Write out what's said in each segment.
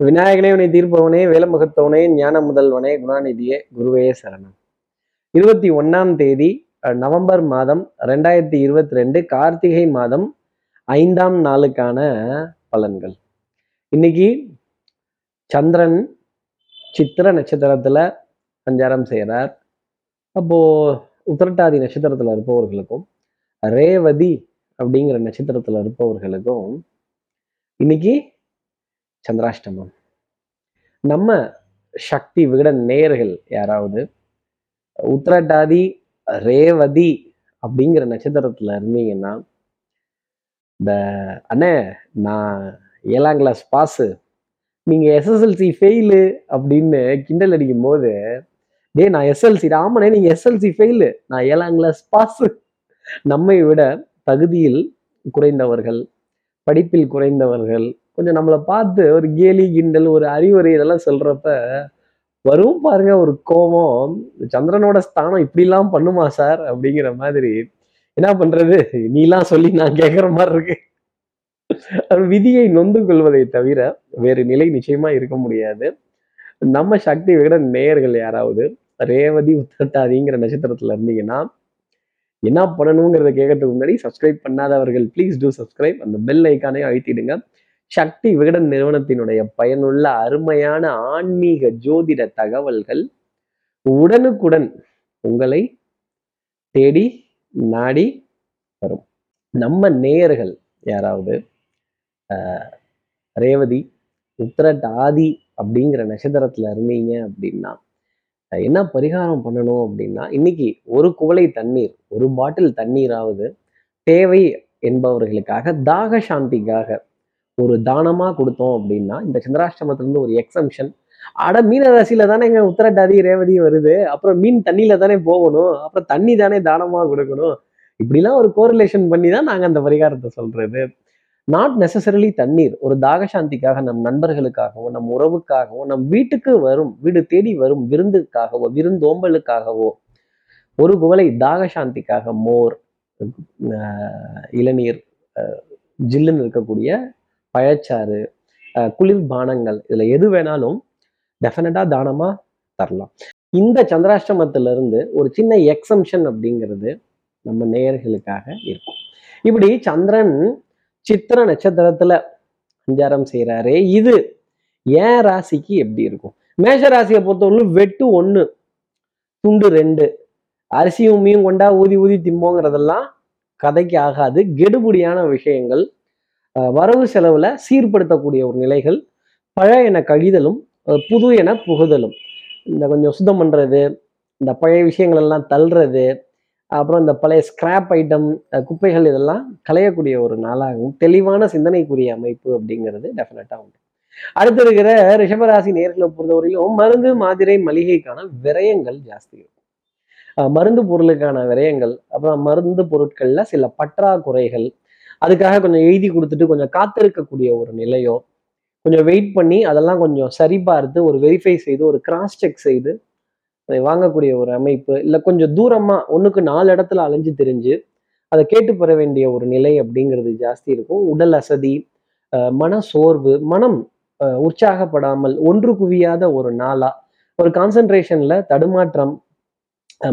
விநாயகனே உன்னை தீர்ப்பவனே வேலமுகத்தவனே ஞான முதல்வனே குணாநிதியே குருவே சரணம். இருபத்தி ஒன்னாம் தேதி நவம்பர் மாதம் ரெண்டாயிரத்தி இருபத்தி ரெண்டு கார்த்திகை மாதம் ஐந்தாம் நாளுக்கான பலன்கள். இன்னைக்கு சந்திரன் சித்திர நட்சத்திரத்துல சஞ்சாரம் செய்கிறார் அப்போ உத்திரட்டாதி நட்சத்திரத்துல இருப்பவர்களுக்கும் ரேவதி அப்படிங்கிற நட்சத்திரத்துல இருப்பவர்களுக்கும் இன்னைக்கு சந்திராஷ்டமம். நம்ம சக்தி விகட நேர்கள் யாராவது உத்திரட்டாதி ரேவதி அப்படிங்கிற நட்சத்திரத்துல இருந்தீங்கன்னா இந்த அண்ணே நான் ஏழாம் கிளாஸ் பாஸு நீங்கள் எஸ்எஸ்எல்சி ஃபெயிலு அப்படின்னு கிண்டல் அடிக்கும் போது டே நான் எஸ்எல்சி ஆமாண்ணே நீங்கள் எஸ்எல்சி ஃபெயிலு நான் ஏழாம் கிளாஸ் பாஸு நம்மை விட தகுதியில் குறைந்தவர்கள் படிப்பில் குறைந்தவர்கள் கொஞ்சம் நம்மளை பார்த்து ஒரு கேலி கிண்டல் ஒரு அறிவுரை இதெல்லாம் சொல்றப்ப வரும் பாருங்க ஒரு கோபம். சந்திரனோட ஸ்தானம் இப்படிலாம் பண்ணுமா சார்? அப்படிங்கிற மாதிரி. என்ன பண்றது? நீலாம் சொல்லி நான் கேட்குற மாதிரி இருக்கு. விதியை நொந்து கொள்வதை தவிர வேறு நிலை நிச்சயமா இருக்க முடியாது. நம்ம சக்தி விட நேயர்கள் யாராவது ரேவதி உத்தட்டாதிங்கிற நட்சத்திரத்துல இருந்தீங்கன்னா என்ன பண்ணணுங்கிறத கேட்கறதுக்கு முன்னாடி சப்ஸ்கிரைப் பண்ணாதவர்கள் ப்ளீஸ் டூ சப்ஸ்கிரைப் அந்த பெல் ஐக்கானே அழுத்திடுங்க. சக்தி விகடன் நிறுவனத்தினுடைய பயனுள்ள அருமையான ஆன்மீக ஜோதிட தகவல்கள் உடனுக்குடன் உங்களை தேடி நாடி வரும். நம்ம நேயர்கள் யாராவது ஆஹ், ரேவதி உத்திரட்டாதி அப்படிங்கிற நட்சத்திரத்துல இருந்தீங்க அப்படின்னா என்ன பரிகாரம் பண்ணணும் அப்படின்னா இன்னைக்கு ஒரு குவளை தண்ணீர் ஒரு பாட்டில் தண்ணீராவது தேவை என்பவர்களுக்காக தாக சாந்திக்காக ஒரு தானமாக கொடுத்தோம் அப்படின்னா இந்த சந்திராஷ்டமத்துலேருந்து ஒரு எக்ஸம்ஷன் அட மீன ராசியில தானே எங்க உத்தரட்டாதி ரேவதி வருது. அப்புறம் மீன் தண்ணியில தானே போகணும். அப்புறம் தண்ணி தானே தானமா கொடுக்கணும். இப்படிலாம் ஒரு கோரிலேஷன் பண்ணி தான் நாங்க அந்த பரிகாரத்தை சொல்றது. நாட் நெசசரிலி தண்ணீர். ஒரு தாகசாந்திக்காக நம் நண்பர்களுக்காகவோ நம் உறவுக்காகவோ நம் வீட்டுக்கு வரும் வீடு தேடி வரும் விருந்துக்காகவோ விருந்தோம்பலுக்காகவோ ஒரு குவளை தாகசாந்திக்காக மோர் இளநீர் ஜில்லுன்னு இருக்கக்கூடிய பழச்சாறு குளிர்பானங்கள் குளிர் பானங்கள் இதுல எது வேணாலும் டெஃபினட்டா தானமா தரலாம். இந்த சந்திராஷ்டமத்துல இருந்து ஒரு சின்ன எக்ஸம்ஷன் அப்படிங்கிறது நம்ம நேயர்களுக்காக இருக்கும். இப்படி சந்திரன் சித்திர நட்சத்திரத்துல சஞ்சாரம் செய்யறாரு இது ஏன் ராசிக்கு எப்படி இருக்கும்? மேஷ ராசியை பொறுத்தவரையிலும் வெட்டு ஒன்று துண்டு ரெண்டு. அரிசியும் உமியும் கொண்டா ஊதி ஊதி திம்போங்கிறதெல்லாம் கதைக்கு ஆகாது. கெடுபுடியான விஷயங்கள் வரவு செலவுல சீர்படுத்தக்கூடிய ஒரு நிலைகள் பழைய என கழிதலும் புது என புகுதலும். இந்த கொஞ்சம் சுத்தம் பண்றது இந்த பழைய விஷயங்கள் எல்லாம் தள்ளுறது அப்புறம் இந்த பழைய ஸ்கிராப் ஐட்டம் குப்பைகள் இதெல்லாம் களையக்கூடிய ஒரு நாளாகவும் தெளிவான சிந்தனைக்குரிய அமைப்பு அப்படிங்கிறது டெஃபினட்டாக உண்டு. அடுத்து இருக்கிற ரிஷபராசி நேர்களை பொறுத்தவரையிலும் மருந்து மாத்திரை மளிகைக்கான விரயங்கள் ஜாஸ்தி இருக்கும். மருந்து பொருளுக்கான விரயங்கள் அப்புறம் மருந்து பொருட்கள்ல சில பற்றாக்குறைகள் அதுக்காக கொஞ்சம் எழுதி கொடுத்துட்டு கொஞ்சம் காத்திருக்கக்கூடிய ஒரு நிலையோ கொஞ்சம் வெயிட் பண்ணி அதெல்லாம் கொஞ்சம் சரி பார்த்து ஒரு வெரிஃபை செய்து ஒரு கிராஸ் செக் செய்து அதை வாங்கக்கூடிய ஒரு அமைப்பு இல்லை கொஞ்சம் தூரமாக ஒன்றுக்கு நாலு இடத்துல அலைஞ்சு தெரிஞ்சு அதை கேட்டு பெற வேண்டிய ஒரு நிலை அப்படிங்கிறது ஜாஸ்தி இருக்கும். உடல் அசதி மன சோர்வு மனம் உற்சாகப்படாமல் ஒன்று குவியாத ஒரு நாளா ஒரு கான்சன்ட்ரேஷன்ல தடுமாற்றம்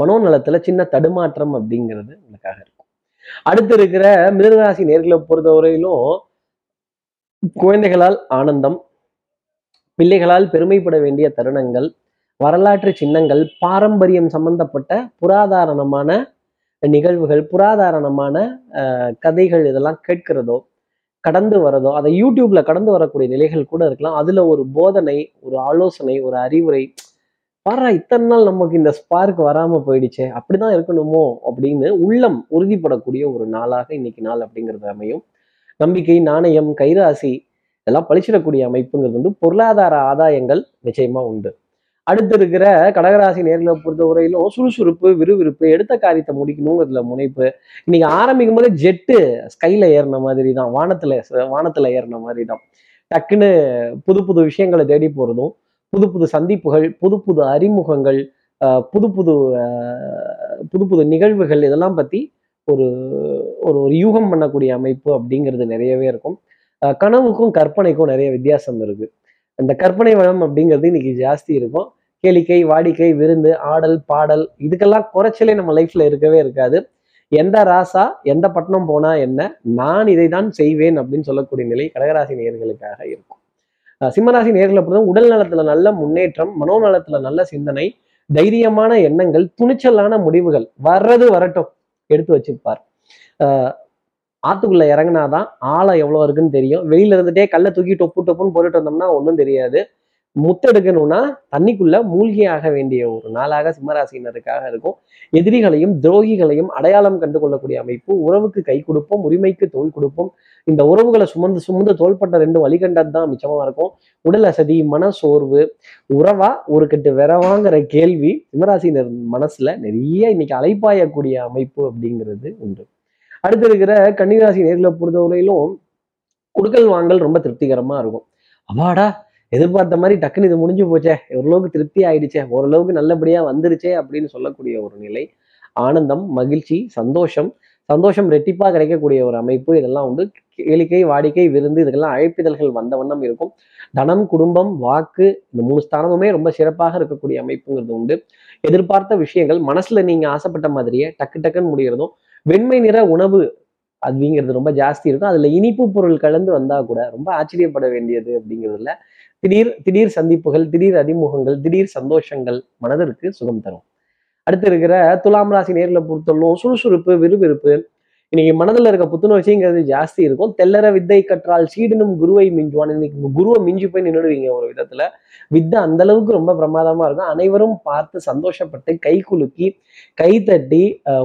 மனோநலத்துல சின்ன தடுமாற்றம் அப்படிங்கிறது உங்களுக்காக இருக்கும். அடுத்து இருக்கிற மிருகராசி நேர்களை பொறுத்தவரையிலும் குழந்தைகளால் ஆனந்தம் பிள்ளைகளால் பெருமைப்பட வேண்டிய தருணங்கள் வரலாற்று சின்னங்கள் பாரம்பரியம் சம்பந்தப்பட்ட புராதாரணமான நிகழ்வுகள் புராதாரணமான அஹ், கதைகள் இதெல்லாம் கேட்கிறதோ கடந்து வரதோ அதை யூடியூப்ல கடந்து வரக்கூடிய நிலைகள் கூட இருக்கலாம். அதுல ஒரு போதனை ஒரு ஆலோசனை ஒரு அறிவுரை பாரா இத்தனை நாள் நமக்கு இந்த ஸ்பார்க் வராம போயிடுச்சே அப்படிதான் இருக்கணுமோ அப்படின்னு உள்ளம் உறுதிப்படக்கூடிய ஒரு நாளாக இன்னைக்கு நாள் அப்படிங்கிறது அமையும். நம்பிக்கை நாணயம் கைராசி இதெல்லாம் பழிச்சிடக்கூடிய அமைப்புங்கிறது வந்து பொருளாதார ஆதாயங்கள் நிச்சயமா உண்டு. அடுத்து இருக்கிற கடகராசி நேர்களை பொறுத்தவரையிலும் சுறுசுறுப்பு விறுவிறுப்பு எடுத்த காரியத்தை முடிக்கணுங்கிறதுல முனைப்பு. இன்னைக்கு ஆரம்பிக்கும் போது ஜெட்டு ஸ்கைல ஏறின மாதிரி தான் வானத்துல வானத்துல ஏறின மாதிரி தான் டக்குன்னு புது புது விஷயங்களை தேடி போறதும் புது புது சந்திப்புகள் புது புது அறிமுகங்கள் புது புது புது புது நிகழ்வுகள் இதெல்லாம் பத்தி ஒரு ஒரு ஒரு யூகம் பண்ணக்கூடிய அமைப்பு அப்படிங்கிறது நிறையவே இருக்கும். கனவுக்கும் கற்பனைக்கும் நிறைய வித்தியாசம் இருக்கு. அந்த கற்பனை வளம் அப்படிங்கிறது இன்னைக்கு ஜாஸ்தி இருக்கும். கேளிக்கை வாடிக்கை விருந்து ஆடல் பாடல் இதுக்கெல்லாம் குறைச்சலே நம்ம லைஃப்ல இருக்கவே இருக்காது. எந்த ராசா எந்த பட்டணம் போனா என்ன நான் இதை தான் செய்வேன் அப்படின்னு சொல்லக்கூடிய நிலை கடகராசி நேர்களுக்காக இருக்கும். சிம்மராசி நேர்களை பொறுத்த உடல் நலத்துல நல்ல முன்னேற்றம் மனோநலத்துல நல்ல சிந்தனை தைரியமான எண்ணங்கள் துணிச்சலான முடிவுகள் வர்றது வரட்டும் எடுத்து வச்சுப்பார் ஆத்துக்குள்ள இறங்குனாதான் ஆழம் எவ்வளவு இருக்குன்னு தெரியும். வெளியில இருந்துட்டே கல்லை தூக்கி டொப்பு டொப்புன்னு போட்டுட்டு வந்தோம்னா ஒன்றும் தெரியாது. முத்தெடுக்கணும்னா தண்ணிக்குள்ள மூழ்கி ஆக வேண்டிய ஒரு நாளாக சிம்மராசினருக்காக இருக்கும். எதிரிகளையும் துரோகிகளையும் அடையாளம் கண்டு கொள்ளக்கூடிய அமைப்பு உறவுக்கு கை கொடுப்போம் உரிமைக்கு தோல் கொடுப்போம். இந்த உறவுகளை சுமந்து சுமந்து தோள்பட்ட ரெண்டு வழிகண்டது தான் மிச்சமா இருக்கும். உடல் அசதி மன சோர்வு உறவா ஒரு கட்டு விரவாங்கிற கேள்வி சிம்மராசினர் மனசுல நிறைய இன்னைக்கு அலைப்பாயக்கூடிய அமைப்பு அப்படிங்கிறது உண்டு. அடுத்து இருக்கிற கன்னிராசி நேர்களை பொறுத்தவரையிலும் குடுக்கல் வாங்கல் ரொம்ப திருப்திகரமா இருக்கும். அவாடா எதிர்பார்த்த மாதிரி டக்குன்னு இது முடிஞ்சு போச்சே. ஓரளவுக்கு திருப்தி ஆயிடுச்சே. ஓரளவுக்கு நல்லபடியா வந்துருச்சே அப்படின்னு சொல்லக்கூடிய ஒரு நிலை. ஆனந்தம் மகிழ்ச்சி சந்தோஷம். சந்தோஷம் ரெட்டிப்பா கிடைக்கக்கூடிய ஒரு அமைப்பு. இதெல்லாம் வந்து கேளிக்கை வாடிக்கை விருந்து இதுக்கெல்லாம் அழைப்பிதழ்கள் வந்த வண்ணம் இருக்கும். தனம் குடும்பம் வாக்கு இந்த மூணு ஸ்தானமுமே ரொம்ப சிறப்பாக இருக்கக்கூடிய அமைப்புங்கிறது உண்டு. எதிர்பார்த்த விஷயங்கள் மனசுல நீங்க ஆசைப்பட்ட மாதிரியே டக்கு டக்குன்னு முடிகிறதும் வெண்மை நிற உணவு அப்படிங்கிறது ரொம்ப ஜாஸ்தி இருக்கும். அதுல இனிப்பு பொருள் கலந்து வந்தா கூட ரொம்ப ஆச்சரியப்பட வேண்டியது அப்படிங்கிறதுல திடீர் திடீர் சந்திப்புகள் திடீர் அறிமுகங்கள் திடீர் சந்தோஷங்கள் மனதிற்கு சுகம் தரும். அடுத்து இருக்கிற துலாம் ராசி நேர்ல பொறுத்தவரைக்கும் சுறுசுறுப்பு விறுவிறுப்பு. இன்னைக்கு மனதுல இருக்க புத்துணர்ச்சிங்கிறது ஜாஸ்தி இருக்கும். தெல்லற வித்தை கற்றால் சீடனும் குருவை மிஞ்சுவான். இன்னைக்கு குருவை மிஞ்சி போய் நின்றுடுவீங்க ஒரு விதத்துல. வித்தை அந்த அளவுக்கு ரொம்ப பிரமாதமா இருக்கும். அனைவரும் பார்த்து சந்தோஷப்பட்டு கை குலுக்கி கை தட்டி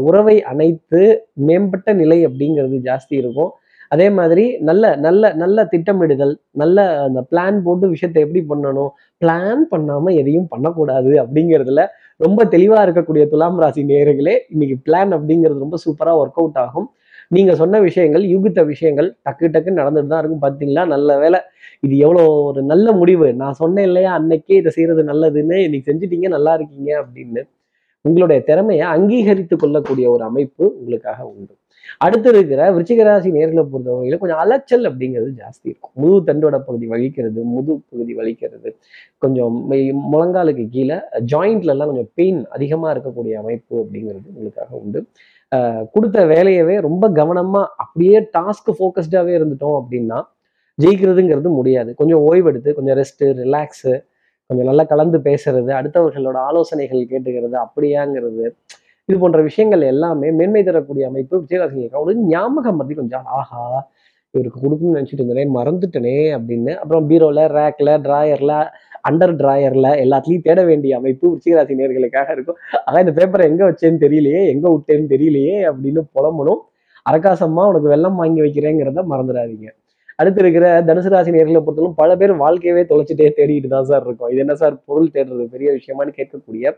உறவை அணைத்து மேம்பட்ட நிலை அப்படிங்கிறது ஜாஸ்தி இருக்கும். அதே மாதிரி நல்ல நல்ல நல்ல திட்டமிடுதல் நல்ல அந்த பிளான் போட்டு விஷயத்தை எப்படி பண்ணணும்? பிளான் பண்ணாம எதையும் பண்ணக்கூடாது அப்படிங்கிறதுல ரொம்ப தெளிவா இருக்கக்கூடிய துலாம் ராசி நேர்களே இன்னைக்கு பிளான் அப்படிங்கிறது ரொம்ப சூப்பரா ஒர்க் அவுட் ஆகும். நீங்க சொன்ன விஷயங்கள் யூகித்த விஷயங்கள் டக்கு டக்குன்னு நடந்துட்டு தான் இருக்கும். பார்த்தீங்களா நல்ல வேலை இது எவ்வளோ ஒரு நல்ல முடிவு. நான் சொன்னேன் இல்லையா? அன்னைக்கே இதை செய்யறது நல்லதுன்னு. இன்னைக்கு செஞ்சுட்டீங்க நல்லா இருக்கீங்க அப்படின்னு. உங்களுடைய திறமையை அங்கீகரித்து கொள்ளக்கூடிய ஒரு அமைப்பு உங்களுக்காக உண்டு. அடுத்து இருக்கிற விருச்சிகராசி நேர்களை பொறுத்தவரையில கொஞ்சம் அலைச்சல் அப்படிங்கிறது ஜாஸ்தி இருக்கும். முது தண்டோட பகுதி வலிக்கிறது முது பகுதி வலிக்கிறது. கொஞ்சம் முழங்காலுக்கு கீழே ஜாயிண்ட்ல எல்லாம் கொஞ்சம் பெயின் அதிகமா இருக்கக்கூடிய அமைப்பு அப்படிங்கிறது உங்களுக்காக உண்டு. கொடுத்த வேலையவே ரொம்ப கவனமா அப்படியே டாஸ்க் ஃபோக்கஸ்டாவே இருந்துட்டோம் அப்படின்னா ஜெயிக்கிறதுங்கிறது முடியாது. கொஞ்சம் ஓய்வெடுத்து கொஞ்சம் ரெஸ்ட் ரிலாக்ஸு கொஞ்சம் நல்லா கலந்து பேசுறது அடுத்தவர்களோட ஆலோசனைகள் கேட்டுக்கிறது அப்படியாங்கிறது இது போன்ற விஷயங்கள் எல்லாமே மேன்மை தரக்கூடிய அமைப்பு விஜயராசினிக்கு ஒரு ஞாபகம் பற்றி கொஞ்சம் ஆஹா இவருக்கு கொடுக்கணும்னு நினச்சிட்டு இருந்தேனே மறந்துட்டனே அப்படின்னு. அப்புறம் பீரோவில் ரேக்கில் ட்ராயரில் அண்டர் ட்ராயரில் எல்லாத்துலேயும் தேட வேண்டிய அமைப்பு விருச்சிகராசி நேர்களுக்காக இருக்கும். ஆனால் இந்த பேப்பரை எங்கே வச்சேன்னு தெரியலையே எங்கே விட்டேன்னு தெரியலையே அப்படின்னு புலம்பணும். அரகாசமாக உனக்கு வெள்ளம் வாங்கி வைக்கிறேங்கிறத மறந்துடாதீங்க. அடுத்து இருக்கிற தனுசு ராசி நேர்களை பொறுத்தவரைக்கும் பல பேர் வாழ்க்கையவே தொலைச்சிட்டே தேடிட்டு தான் சார் இருக்கும். இது என்ன சார் பொருள் தேடுறது? பெரிய விஷயமான்னு கேட்கக்கூடிய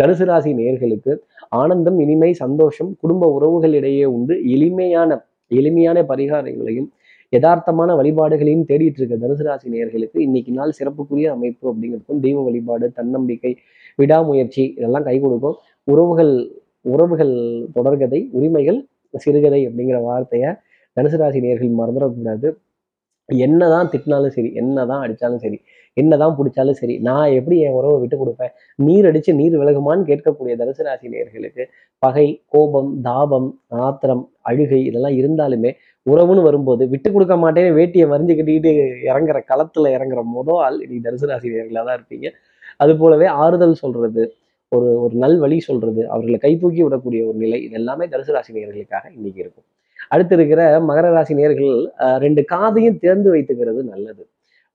தனுசு ராசி நேர்களுக்கு ஆனந்தம் இனிமை சந்தோஷம் குடும்ப உறவுகளிடையே உண்டு. எளிமையான எளிமையான பரிகாரங்களையும் யதார்த்தமான வழிபாடுகளையும் தேடிட்டு இருக்க தனுசு ராசி நேர்களுக்கு இன்னைக்கு நாள் சிறப்புக்குரிய அமைப்பு அப்படிங்கிறதுக்கும் தெய்வ வழிபாடு தன்னம்பிக்கை விடாமுயற்சி இதெல்லாம் கை கொடுக்கும். உறவுகள் உறவுகள் தொடர்கதை உரிமைகள் சிறுகதை அப்படிங்கிற வார்த்தையை தனுசு ராசி நேயர்கள் மறந்துடக்கூடாது. என்னதான் திட்டினாலும் சரி என்னதான் அடிச்சாலும் சரி என்னதான் பிடிச்சாலும் சரி நான் எப்படி என் உறவை விட்டு கொடுப்பேன்? நீர் அடிச்சு நீர் விலகுமான்னு கேட்கக்கூடிய தனுசு ராசி பகை கோபம் தாபம் ஆத்திரம் அழுகை இதெல்லாம் இருந்தாலுமே உறவுன்னு வரும்போது விட்டு கொடுக்க மாட்டேன்னு வேட்டியை வரிஞ்சு கட்டிக்கிட்டு இறங்குற களத்துல இறங்குற மொதல் ஆள் நீ தனுசு ராசி தான் இருப்பீங்க. அது போலவே ஆறுதல் சொல்றது ஒரு ஒரு நல் வழி சொல்றது அவர்களை கை தூக்கி விடக்கூடிய ஒரு நிலை இது எல்லாமே தனுசு ராசி நேர்களுக்காக இன்னைக்கு இருக்கும். அடுத்து இருக்கிற மகர ராசி நேர்கள் அஹ், ரெண்டு காதையும் திறந்து வைத்துக்கிறது நல்லது.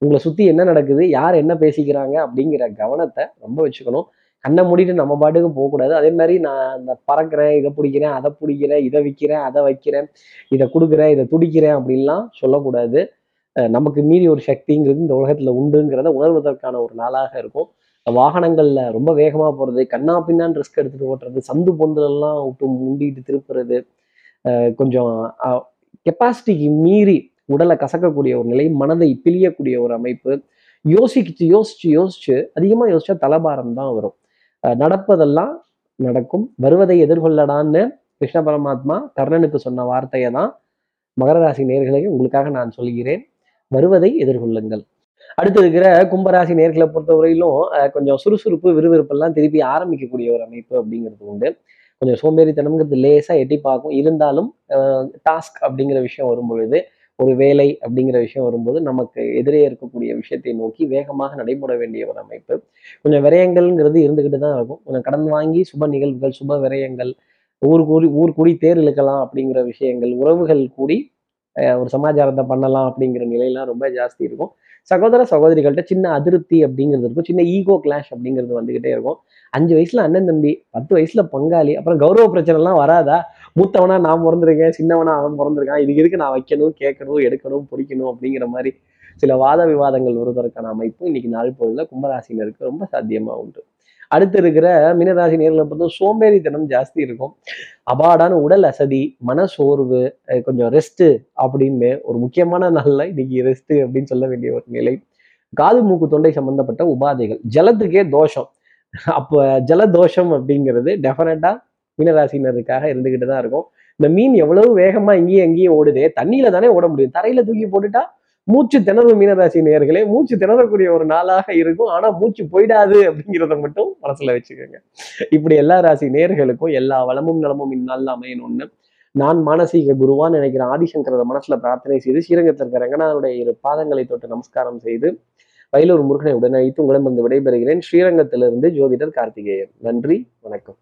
உங்களை சுத்தி என்ன நடக்குது யார் என்ன பேசிக்கிறாங்க அப்படிங்கிற கவனத்தை ரொம்ப வச்சுக்கணும். கண்ணை மூடிட்டு நம்ம பாட்டுக்கு போகக்கூடாது. அதே மாதிரி நான் இந்த பறக்கிறேன் இதை பிடிக்கிறேன் அதை பிடிக்கிறேன் இதை விற்கிறேன் அதை வைக்கிறேன் இதை கொடுக்குறேன் இதை துடிக்கிறேன் அப்படின்லாம் சொல்லக்கூடாது. நமக்கு மீறி ஒரு சக்திங்கிறது இந்த உலகத்துல உண்டுங்கிறத உணர்வதற்கான ஒரு நாளாக இருக்கும். வாகனங்கள்ல ரொம்ப வேகமா போறது கண்ணா பின்னான்னு ரிஸ்க் எடுத்துட்டு ஓட்டுறது சந்து பொந்தலெல்லாம் விட்டு முண்டிட்டு திருப்புறது கொஞ்சம் கெப்பாசிட்டிக்கு மீறி உடலை கசக்கக்கூடிய ஒரு நிலை மனதை பிழியக்கூடிய ஒரு அமைப்பு யோசிச்சு யோசிச்சு யோசிச்சு அதிகமா யோசிச்சா தலபாரம் தான் வரும். நடப்பதெல்லாம் நடக்கும். வருவதை எதிர்கொள்ளடான்னு கிருஷ்ண பரமாத்மா கர்ணனுக்கு சொன்ன வார்த்தையை தான் மகர ராசி நேர்களை உங்களுக்காக நான் சொல்கிறேன் வருவதை எதிர்கொள்ளுங்கள். அடுத்து இருக்கிற கும்பராசி நேர்களை பொறுத்தவரையிலும் கொஞ்சம் சுறுசுறுப்பு விறுவிறுப்பெல்லாம் திருப்பி ஆரம்பிக்கக்கூடிய ஒரு அமைப்பு அப்படிங்கிறது உண்டு. கொஞ்சம் சோம்பேறித்தனம்ங்கிறது லேசாக எட்டி பார்க்கும். இருந்தாலும் டாஸ்க் அப்படிங்கிற விஷயம் வரும்பொழுது ஒரு வேலை அப்படிங்கிற விஷயம் வரும்போது நமக்கு எதிரே இருக்கக்கூடிய விஷயத்தை நோக்கி வேகமாக நடைபெற வேண்டிய ஒரு அமைப்பு. கொஞ்சம் விரயங்கள்ங்கிறது இருந்துக்கிட்டு தான் இருக்கும். கொஞ்சம் கடன் வாங்கி சுப நிகழ்வுகள் சுப விரயங்கள் ஊர் கூடி ஊர் கூடி தேர் இழுக்கலாம் அப்படிங்கிற விஷயங்கள் உறவுகள் கூடி ஒரு சமாச்சாரத்தை பண்ணலாம் அப்படிங்கிற நிலையெல்லாம் ரொம்ப ஜாஸ்தி இருக்கும். சகோதர சகோதரிகள்கிட்ட சின்ன அதிருப்தி அப்படிங்கிறது இருக்கும். சின்ன ஈகோ கிளாஷ் அப்படிங்கிறது வந்துகிட்டே இருக்கும். அஞ்சு வயசுல அண்ணன் தம்பி பத்து வயசுல பங்காளி அப்புறம் கௌரவ பிரச்சனைலாம் வராதா? மூத்தவனா நான் பிறந்திருக்கேன் சின்னவனா அவன் பிறந்திருக்கான். இதுக்கு எதுக்கு நான் வைக்கணும் கேட்கணும் எடுக்கணும் பிடிக்கணும் அப்படிங்கிற மாதிரி சில வாத விவாதங்கள் வருவதற்கான அமைப்பு இன்னைக்கு நாள் பொழுதுல கும்பராசினருக்கு ரொம்ப சாத்தியமாக உண்டு. அடுத்து இருக்கிற மீனராசி நேர்களை பார்த்தோம் சோம்பேறித்தனம் ஜாஸ்தி இருக்கும். அபாடான உடல் அசதி மன சோர்வு கொஞ்சம் ரெஸ்ட்டு அப்படின்னு ஒரு முக்கியமான நாளில் இன்னைக்கு ரெஸ்ட்டு அப்படின்னு சொல்ல வேண்டிய ஒரு நிலை. காது மூக்கு தொண்டை சம்பந்தப்பட்ட உபாதைகள். ஜலத்துக்கே தோஷம். அப்போ ஜலதோஷம் அப்படிங்கிறது டெஃபினட்டாக மீனராசினருக்காக இருந்துக்கிட்டு தான் இருக்கும். இந்த மீன் எவ்வளவு வேகமாக இங்கேயும் எங்கேயும் ஓடுதே தண்ணியில தானே ஓட முடியும். தரையில தூக்கி போட்டுட்டா மூச்சு திணறும் மீனராசி நேயர்களே மூச்சு திணறக்கூடிய ஒரு நாளாக இருக்கும். ஆனா மூச்சு போயிடாது அப்படிங்கிறத மட்டும் மனசுல வச்சுக்கோங்க. இப்படி எல்லா ராசி நேயர்களுக்கும் எல்லா வளமும் நலமும் இந்நாளில் அமையணும்னு நான் மானசீக குருவான்னு நினைக்கிற ஆதிசங்கர மனசுல பிரார்த்தனை செய்து ஸ்ரீரங்கத்தில் இருக்கிற ரங்கநாதனுடைய இரு பாதங்களை தொட்டு நமஸ்காரம் செய்து வயலூர் முருகனை உடனழைத்து உங்களிடம் வந்து விடைபெறுகிறேன். ஸ்ரீரங்கத்திலிருந்து ஜோதிடர் கார்த்திகேயன். நன்றி வணக்கம்.